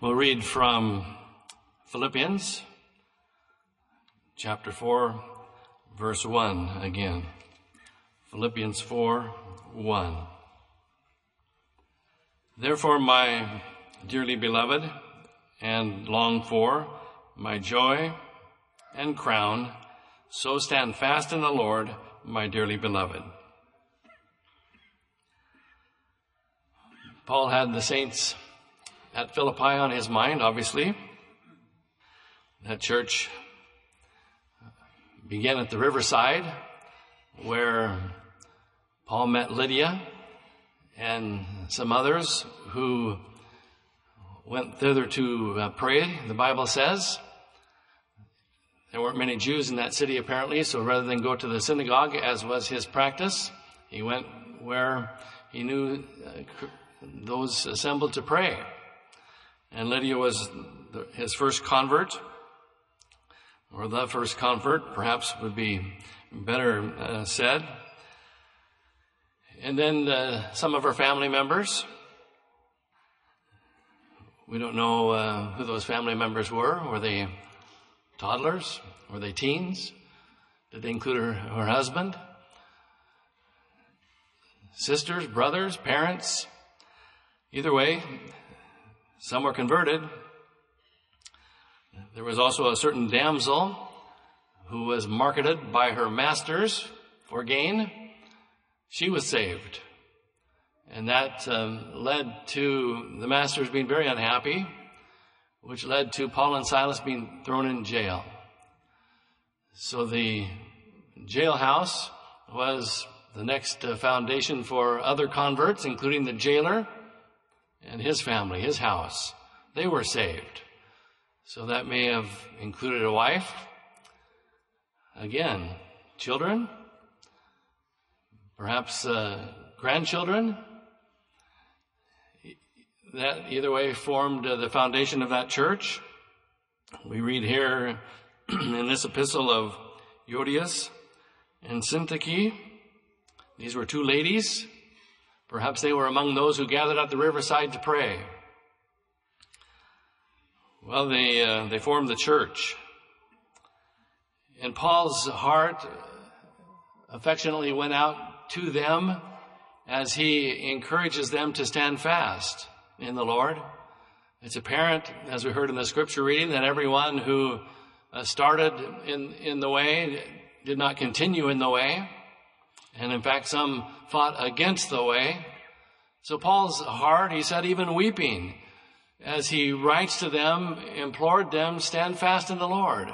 We'll read from Philippians chapter 4, verse 1 again. Philippians 4, 1. Therefore, my dearly beloved and longed for, my joy and crown, so stand fast in the Lord, my dearly beloved. Paul had the saints at Philippi on his mind, obviously. That church began at the riverside where Paul met Lydia and some others who went thither to uh, pray, the Bible says. There weren't many Jews in that city apparently, so rather than go to the synagogue, as was his practice, he went where he knew uh, those assembled to pray. And Lydia was the, his first convert, or the first convert, perhaps would be better uh, said. And then uh, some of her family members. We don't know uh, who those family members were. Were they toddlers? Were they teens? Did they include her, her husband? Sisters, brothers, parents? Either way, some were converted. There was also a certain damsel who was marketed by her masters for gain. She was saved. And that um, led to the masters being very unhappy, which led to Paul and Silas being thrown in jail. So the jailhouse was the next uh, foundation for other converts, including the jailer and his family, his house. They were saved. So that may have included a wife. Again, children, perhaps uh, grandchildren. That either way formed uh, the foundation of that church. We read here in this epistle of Euodias and Syntyche. These were two ladies Perhaps they were among those who gathered at the riverside to pray. Well, they, uh, they formed the church. And Paul's heart affectionately went out to them as he encourages them to stand fast in the Lord. It's apparent, as we heard in the scripture reading, that everyone who uh, started in, in the way did not continue in the way. And in fact, some fought against the way. So Paul's heart, he said, even weeping, as he writes to them, implored them, stand fast in the Lord.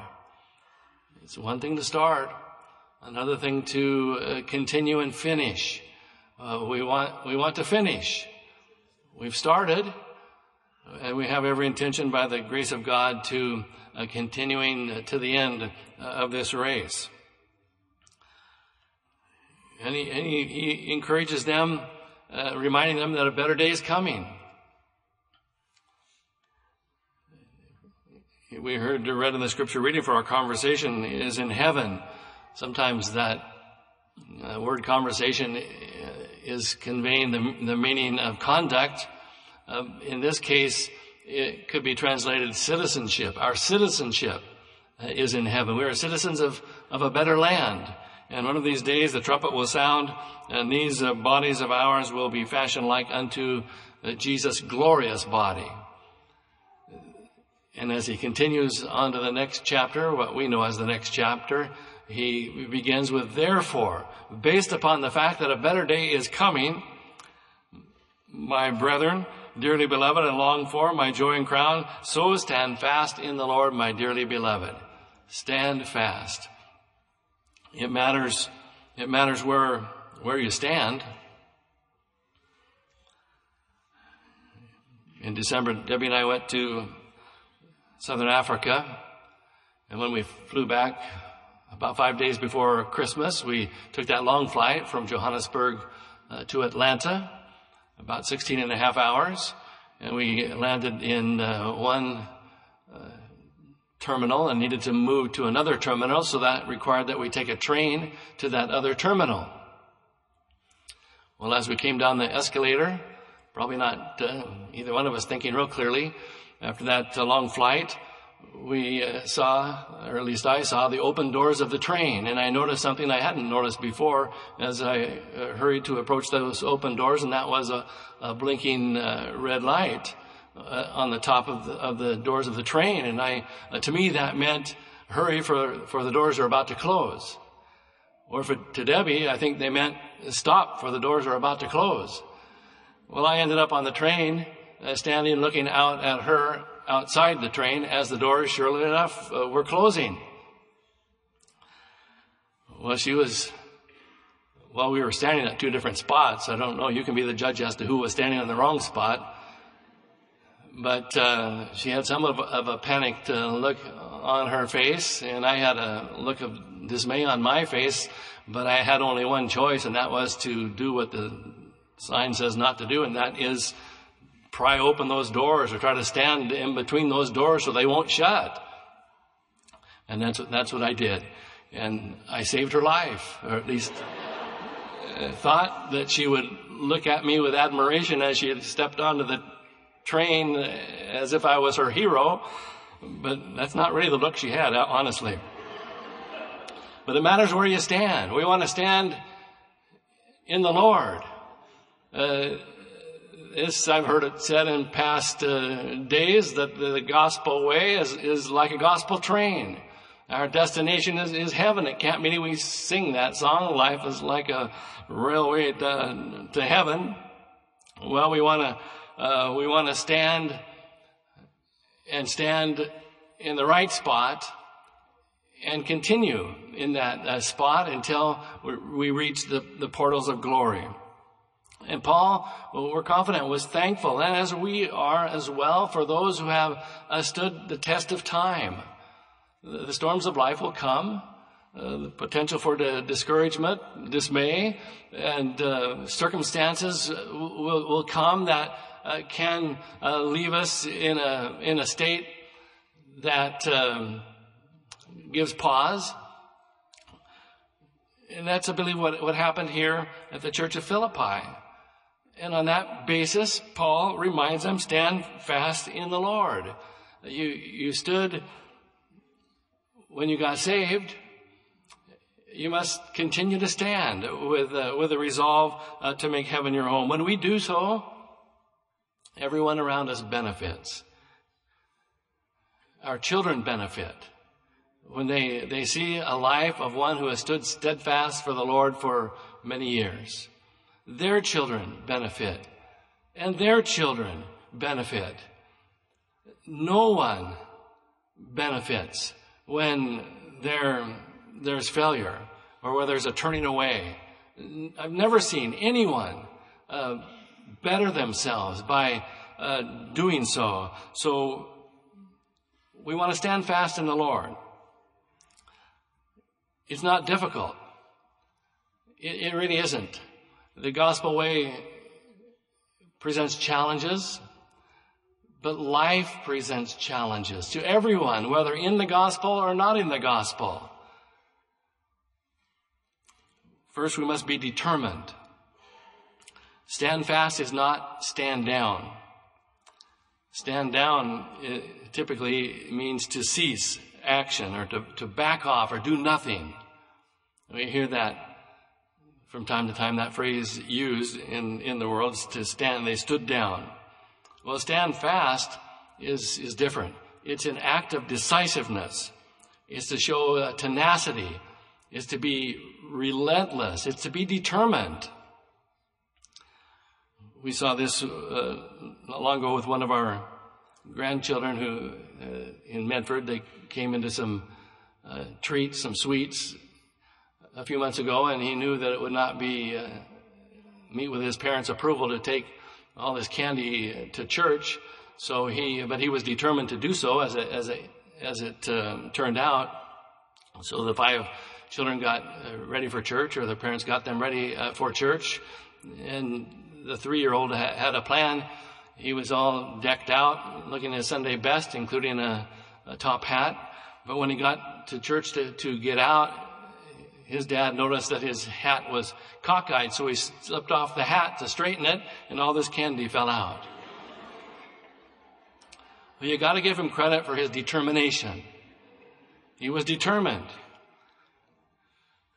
It's one thing to start, another thing to uh, continue and finish. Uh, we want, we want to finish. We've started, and we have every intention by the grace of God to uh, continuing to the end uh, of this race. And he, and he, he encourages them, uh, reminding them that a better day is coming. We heard read in the scripture reading for our conversation is in heaven. Sometimes that uh, word conversation uh, is conveying the, the meaning of conduct. Uh, in this case, it could be translated citizenship. Our citizenship uh, is in heaven. We are citizens of, of a better land. And one of these days the trumpet will sound, and these uh, bodies of ours will be fashioned like unto uh, Jesus' glorious body. And as he continues on to the next chapter, what we know as the next chapter, he begins with therefore, based upon the fact that a better day is coming, my brethren, dearly beloved and longed for, my joy and crown, so stand fast in the Lord, my dearly beloved. Stand fast. It matters, it matters where, where you stand. In December, Debbie and I went to Southern Africa. And when we flew back about five days before Christmas, we took that long flight from Johannesburg uh, to Atlanta, about 16 and a half hours. And we landed in uh, one terminal and needed to move to another terminal, so that required that we take a train to that other terminal. Well, as we came down the escalator, probably not uh, either one of us thinking real clearly. After that uh, long flight, we uh, saw, or at least I saw, the open doors of the train, and I noticed something I hadn't noticed before as I uh, hurried to approach those open doors, and that was a, a blinking uh, red light uh, on the top of the, of the, doors of the train. And I, uh, to me, that meant hurry for for the doors are about to close. Or for to Debbie, I think they meant stop for the doors are about to close. Well, I ended up on the train, uh, standing looking out at her outside the train as the doors, surely enough, uh, were closing. Well, she was, well, we were standing at two different spots. I don't know. You can be the judge as to who was standing on the wrong spot. But uh, she had some of, of a panicked uh, look on her face, and I had a look of dismay on my face. But I had only one choice, and that was to do what the sign says not to do, and that is pry open those doors or try to stand in between those doors so they won't shut. And that's what, that's what I did. And I saved her life, or at least uh, thought that she would look at me with admiration as she had stepped onto the train as if I was her hero. But that's not really the look she had, uh, honestly. But it matters where you stand. We want to stand in the Lord. Uh, this, I've heard it said in past uh, days that the gospel way is, is like a gospel train. Our destination is, is heaven. It can't mean we sing that song. Life is like a railway to, to heaven. Well, we want to, uh, we want to stand and stand in the right spot and continue in that uh, spot until we reach the, the portals of glory. And Paul, we're confident, was thankful, and as we are as well for those who have uh, stood the test of time. The storms of life will come, uh, the potential for discouragement, dismay, and uh, circumstances will, will, come that uh, can uh, leave us in a in a state that um, gives pause. And that's, I believe, what, what happened here at the Church of Philippi. And on that basis, Paul reminds them, stand fast in the Lord. You, you stood when you got saved. You must continue to stand with, uh, with a resolve uh, to make heaven your home. When we do so, everyone around us benefits. Our children benefit when they, they see a life of one who has stood steadfast for the Lord for many years. Their children benefit. And their children benefit. No one benefits when there, there's failure or where there's a turning away. I've never seen anyone uh, better themselves by uh, doing so. So we want to stand fast in the Lord. It's not difficult. It, it really isn't. The gospel way presents challenges, but life presents challenges to everyone, whether in the gospel or not in the gospel. First, we must be determined. Stand fast is not stand down. Stand down eh, typically means to cease action or to, to back off or do nothing. We hear that from time to time that phrase used in, in the world to stand, they stood down. Well, stand fast is, is different. It's an act of decisiveness. It's to show tenacity. It's to be relentless. It's to be determined. We saw this uh, long ago with one of our grandchildren who, uh, in Medford, they came into some uh, treats, some sweets, a few months ago, and he knew that it would not be uh, meet with his parents' approval to take all this candy to church. So he, but he was determined to do so, as it, as it, as it uh, turned out. So the five children got uh, ready for church, or the parents got them ready uh, for church, and the three-year-old ha- had a plan. He was all decked out, looking his Sunday best, including a, a top hat. But when he got to church to, to get out, his dad noticed that his hat was cockeyed, so he slipped off the hat to straighten it, and all this candy fell out. Well, you gotta give him credit for his determination. He was determined.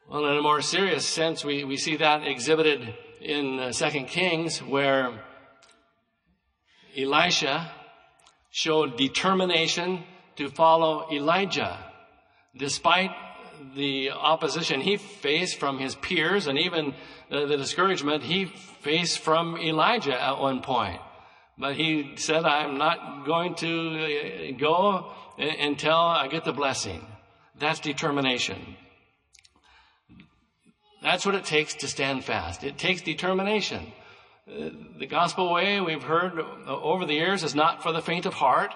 Well, in a more serious sense, we, we see that exhibited in uh, 2 Kings where Elisha showed determination to follow Elijah despite the opposition he faced from his peers and even the, the discouragement he faced from Elijah at one point. But he said, I'm not going to uh, go until I get the blessing. That's determination. That's what it takes to stand fast. It takes determination. Uh, the gospel way we've heard over the years is not for the faint of heart.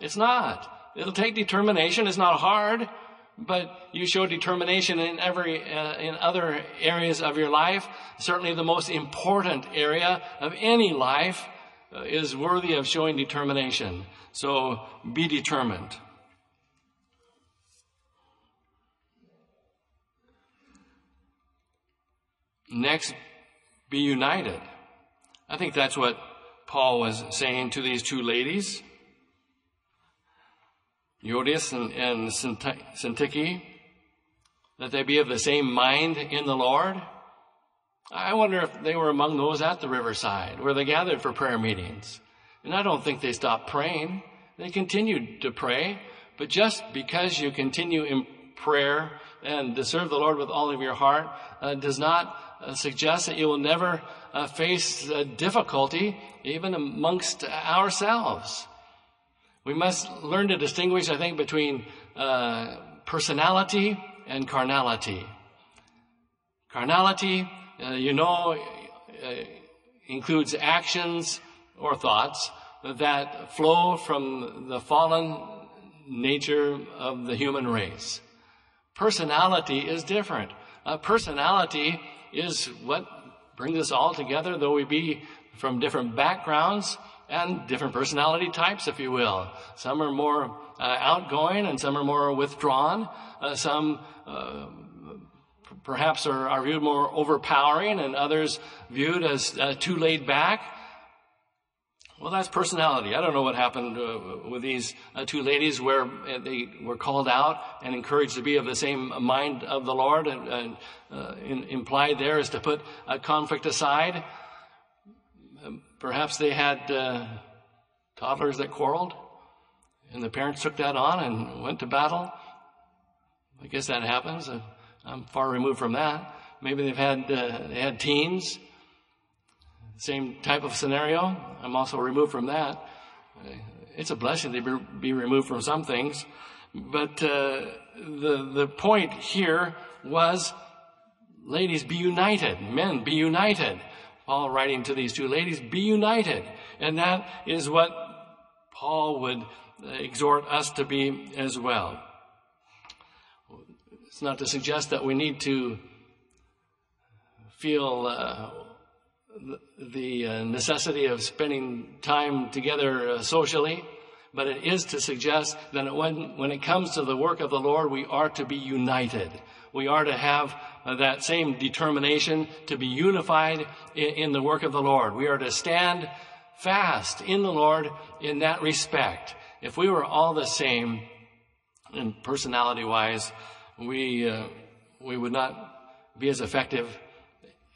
It's not. It'll take determination. It's not hard but you show determination in every uh, in other areas of your life certainly the most important area of any life uh, is worthy of showing determination so be determined next be united i think that's what paul was saying to these two ladies Euodias and, and Syntyche, that they be of the same mind in the Lord. I wonder if they were among those at the riverside where they gathered for prayer meetings. And I don't think they stopped praying. They continued to pray. But just because you continue in prayer and to serve the Lord with all of your heart uh, does not uh, suggest that you will never uh, face difficulty even amongst ourselves. We must learn to distinguish, I think, between uh, personality and carnality. Carnality, uh, you know, uh, includes actions or thoughts that flow from the fallen nature of the human race. Personality is different. Uh, personality is what brings us all together, though we be from different backgrounds, and different personality types, if you will. Some are more uh, outgoing and some are more withdrawn. Uh, some uh, perhaps are, are, viewed more overpowering and others viewed as uh, too laid back. Well, that's personality. I don't know what happened uh, with these uh, two ladies where they were called out and encouraged to be of the same mind of the Lord. And, in, implied there is to put a conflict aside. Perhaps they had uh, toddlers that quarreled, and the parents took that on and went to battle. I guess that happens. Uh, I'm far removed from that. Maybe they've had uh, they had teens. Same type of scenario. I'm also removed from that. It's a blessing to be removed from some things, but uh, the the point here was, ladies, be united. Men, be united. Paul writing to these two ladies, be united. And that is what Paul would exhort us to be as well. It's not to suggest that we need to feel uh, the uh, necessity of spending time together uh, socially, but it is to suggest that when, when it comes to the work of the Lord, we are to be united. We are to have uh, that same determination to be unified in, in the work of the Lord. We are to stand fast in the Lord in that respect. If we were all the same, and personality wise, we, uh, we would not be as effective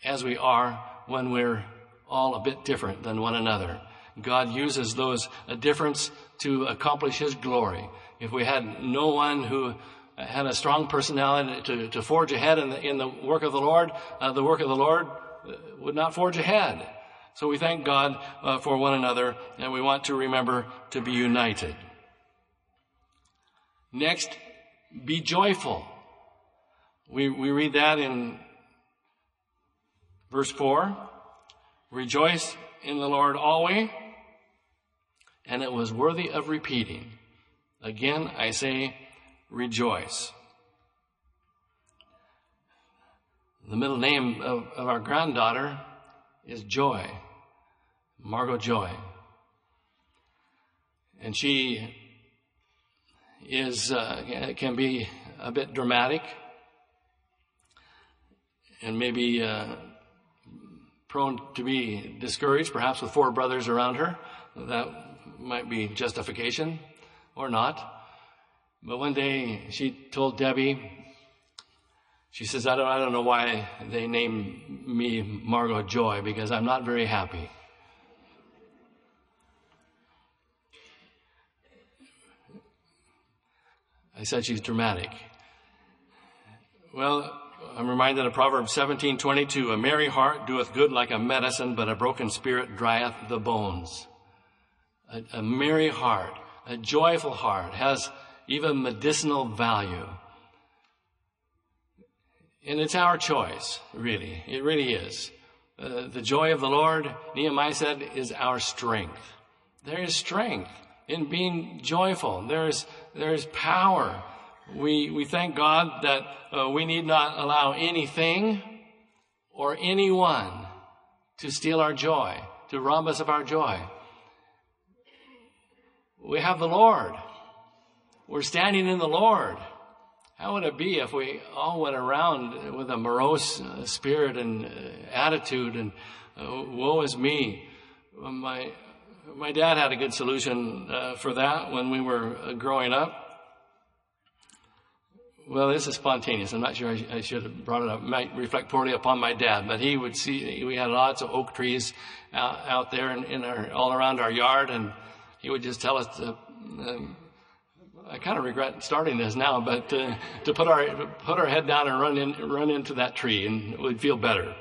as we are when we're all a bit different than one another. God uses those uh, difference to accomplish His glory. If we had no one who had a strong personality to, to forge ahead in the, in the work of the Lord, uh, the work of the Lord uh, would not forge ahead. So we thank God uh, for one another, and we want to remember to be united. Next, be joyful. We, we read that in verse 4. Rejoice in the Lord always. And it was worthy of repeating. Again, I say, rejoice. The middle name of, of our granddaughter is Joy, Margot Joy. And she is, uh, can be a bit dramatic. and maybe uh, prone to be discouraged, perhaps with four brothers around her. That might be justification or not. But one day she told Debbie, she says, I don't, I don't know why they named me Margot Joy because I'm not very happy. I said she's dramatic. Well, I'm reminded of Proverbs 17:22, a merry heart doeth good like a medicine, but a broken spirit drieth the bones. A, a merry heart, a joyful heart has even medicinal value. And it's our choice, really. It really is. Uh, the joy of the Lord, Nehemiah said, is our strength. There is strength in being joyful. There's, there's power. We, we thank God that uh, we need not allow anything or anyone to steal our joy, to rob us of our joy. We have the Lord. We're standing in the Lord. How would it be if we all went around with a morose uh, spirit and uh, attitude and uh, woe is me? My, my dad had a good solution for that when we were growing up. Well, this is spontaneous. I'm not sure I, I, should have brought it up. Might reflect poorly upon my dad, but he would see, we had lots of oak trees out, out there in, in our, all around our yard, and he would just tell us to, um, I kind of regret starting this now, but uh, to put our put our head down and run in, run into that tree, and we'd feel better.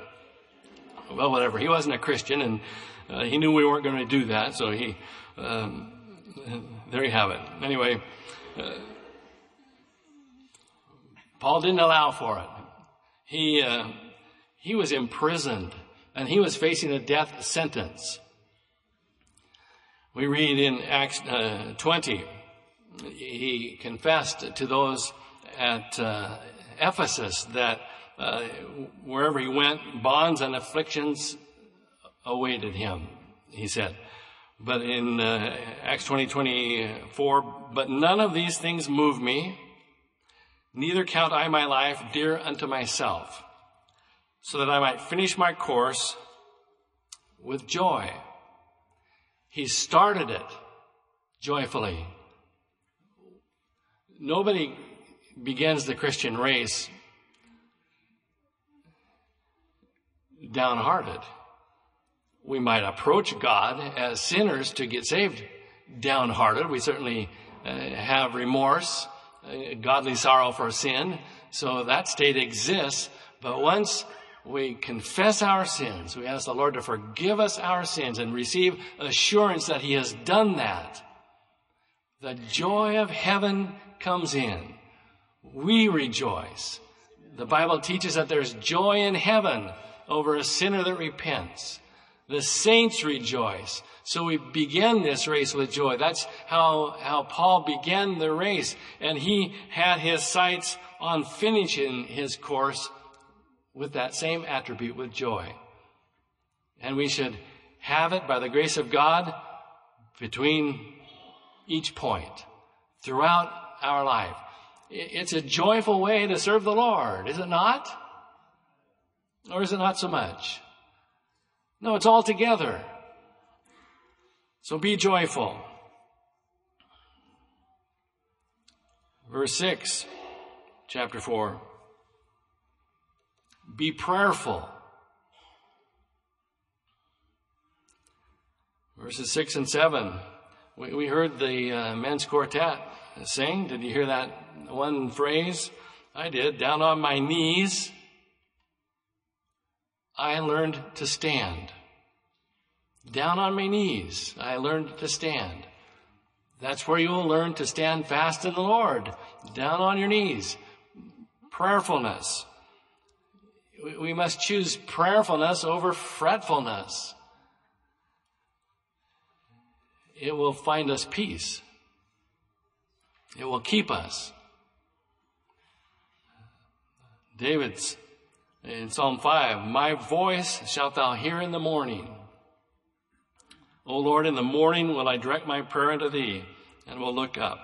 Well, whatever. He wasn't a Christian, and uh, he knew we weren't going to do that, so he um, there you have it. Anyway, uh, Paul didn't allow for it. He uh, he was imprisoned, and he was facing a death sentence. We read in Acts uh, 20 he confessed to those at uh, Ephesus that uh, wherever he went, bonds and afflictions awaited him, he said. But in uh, Acts 20, 24, but none of these things move me, neither count I my life dear unto myself, so that I might finish my course with joy. He started it joyfully. Nobody begins the Christian race downhearted. We might approach God as sinners to get saved downhearted. We certainly uh, have remorse, godly sorrow for sin. So that state exists. But once we confess our sins, we ask the Lord to forgive us our sins and receive assurance that He has done that. The joy of heaven comes in, we rejoice. The Bible teaches that there's joy in heaven over a sinner that repents. The saints rejoice. So we begin this race with joy. That's how, how Paul began the race. And he had his sights on finishing his course with that same attribute, with joy. And we should have it by the grace of God between each point throughout our life. It's a joyful way to serve the Lord, is it not? Or is it not so much? No, it's all together. So be joyful. Verse 6, chapter 4. Be prayerful. Verses 6 and 7. We, we heard the uh, men's quartet sing. Did you hear that one phrase? I did. Down on my knees, I learned to stand. Down on my knees, I learned to stand. That's where you'll learn to stand fast in the Lord. Down on your knees. Prayerfulness. We must choose prayerfulness over fretfulness. It will find us peace. It will keep us. David's in Psalm 5, My voice shalt thou hear in the morning. O Lord, in the morning will I direct my prayer unto thee, and will look up.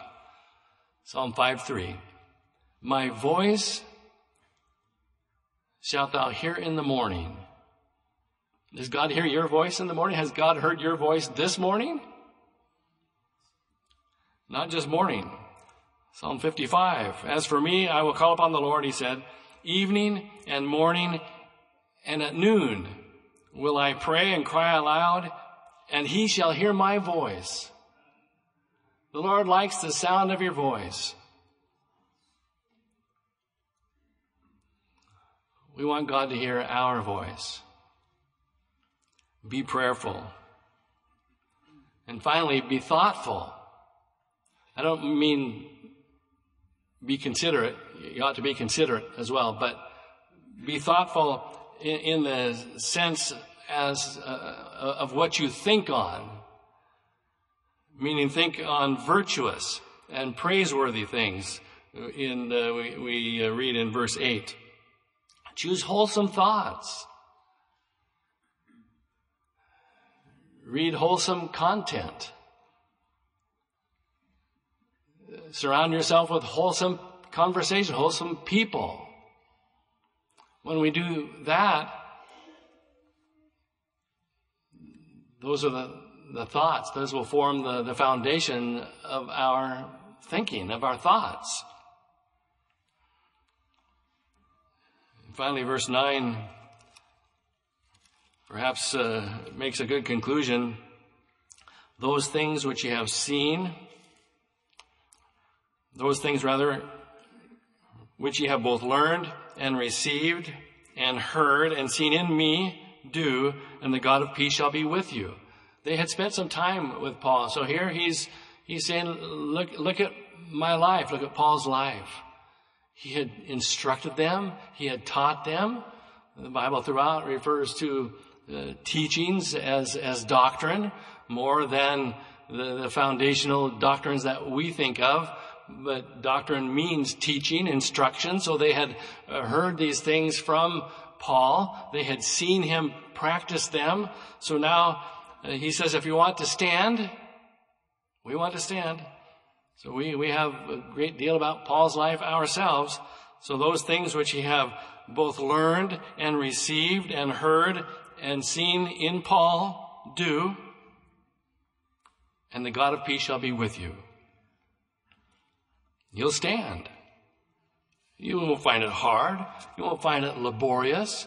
Psalm 5 3. My voice shalt thou hear in the morning. Does God hear your voice in the morning? Has God heard your voice this morning? Not just morning. Psalm 55. As for me, I will call upon the Lord, he said, evening and morning and at noon will I pray and cry aloud, and he shall hear my voice. The Lord likes the sound of your voice. We want God to hear our voice. Be prayerful. And finally, be thoughtful. I don't mean be considerate. You ought to be considerate as well, but be thoughtful in, in the sense as uh, of what you think on. Meaning, think on virtuous and praiseworthy things. In uh, we, we uh, read in verse eight. Choose wholesome thoughts. Read wholesome content. Surround yourself with wholesome conversation, wholesome people. When we do that, those are the, the thoughts. Those will form the, the foundation of our thinking, of our thoughts. finally, verse 9 perhaps uh, makes a good conclusion. Those things which you have seen, those things rather, which ye have both learned and received and heard and seen in me, do, and the God of peace shall be with you. They had spent some time with Paul. So here he's, he's saying, look, look at my life. Look at Paul's life. He had instructed them. He had taught them. The Bible throughout refers to uh, teachings as, as doctrine more than the, the foundational doctrines that we think of. But doctrine means teaching, instruction. So they had uh, heard these things from Paul. They had seen him practice them. So now uh, he says, if you want to stand, we want to stand. So we, we have a great deal about Paul's life ourselves. So those things which he have both learned and received and heard and seen in Paul, do, and the God of peace shall be with you. You'll stand. You won't find it hard. You won't find it laborious.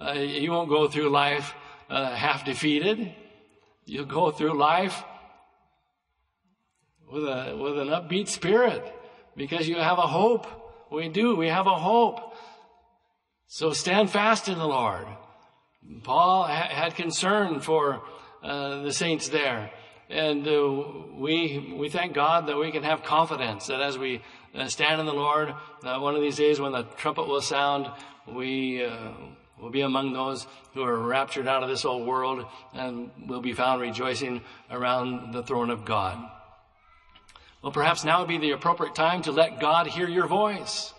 Uh, you won't go through life uh, half defeated. You'll go through life with a, with an upbeat spirit because you have a hope. We do. We have a hope. So stand fast in the Lord. Paul ha- had concern for uh, the saints there. And uh, we, we thank God that we can have confidence that as we uh, stand in the Lord, uh, one of these days when the trumpet will sound, we uh, will be among those who are raptured out of this old world and will be found rejoicing around the throne of God. Well, perhaps now would be the appropriate time to let God hear your voice.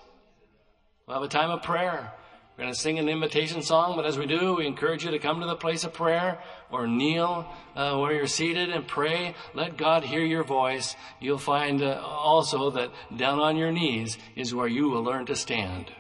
We'll have a time of prayer. We're going to sing an invitation song, but as we do, we encourage you to come to the place of prayer or kneel uh, where you're seated and pray. Let God hear your voice. You'll find uh, also that down on your knees is where you will learn to stand.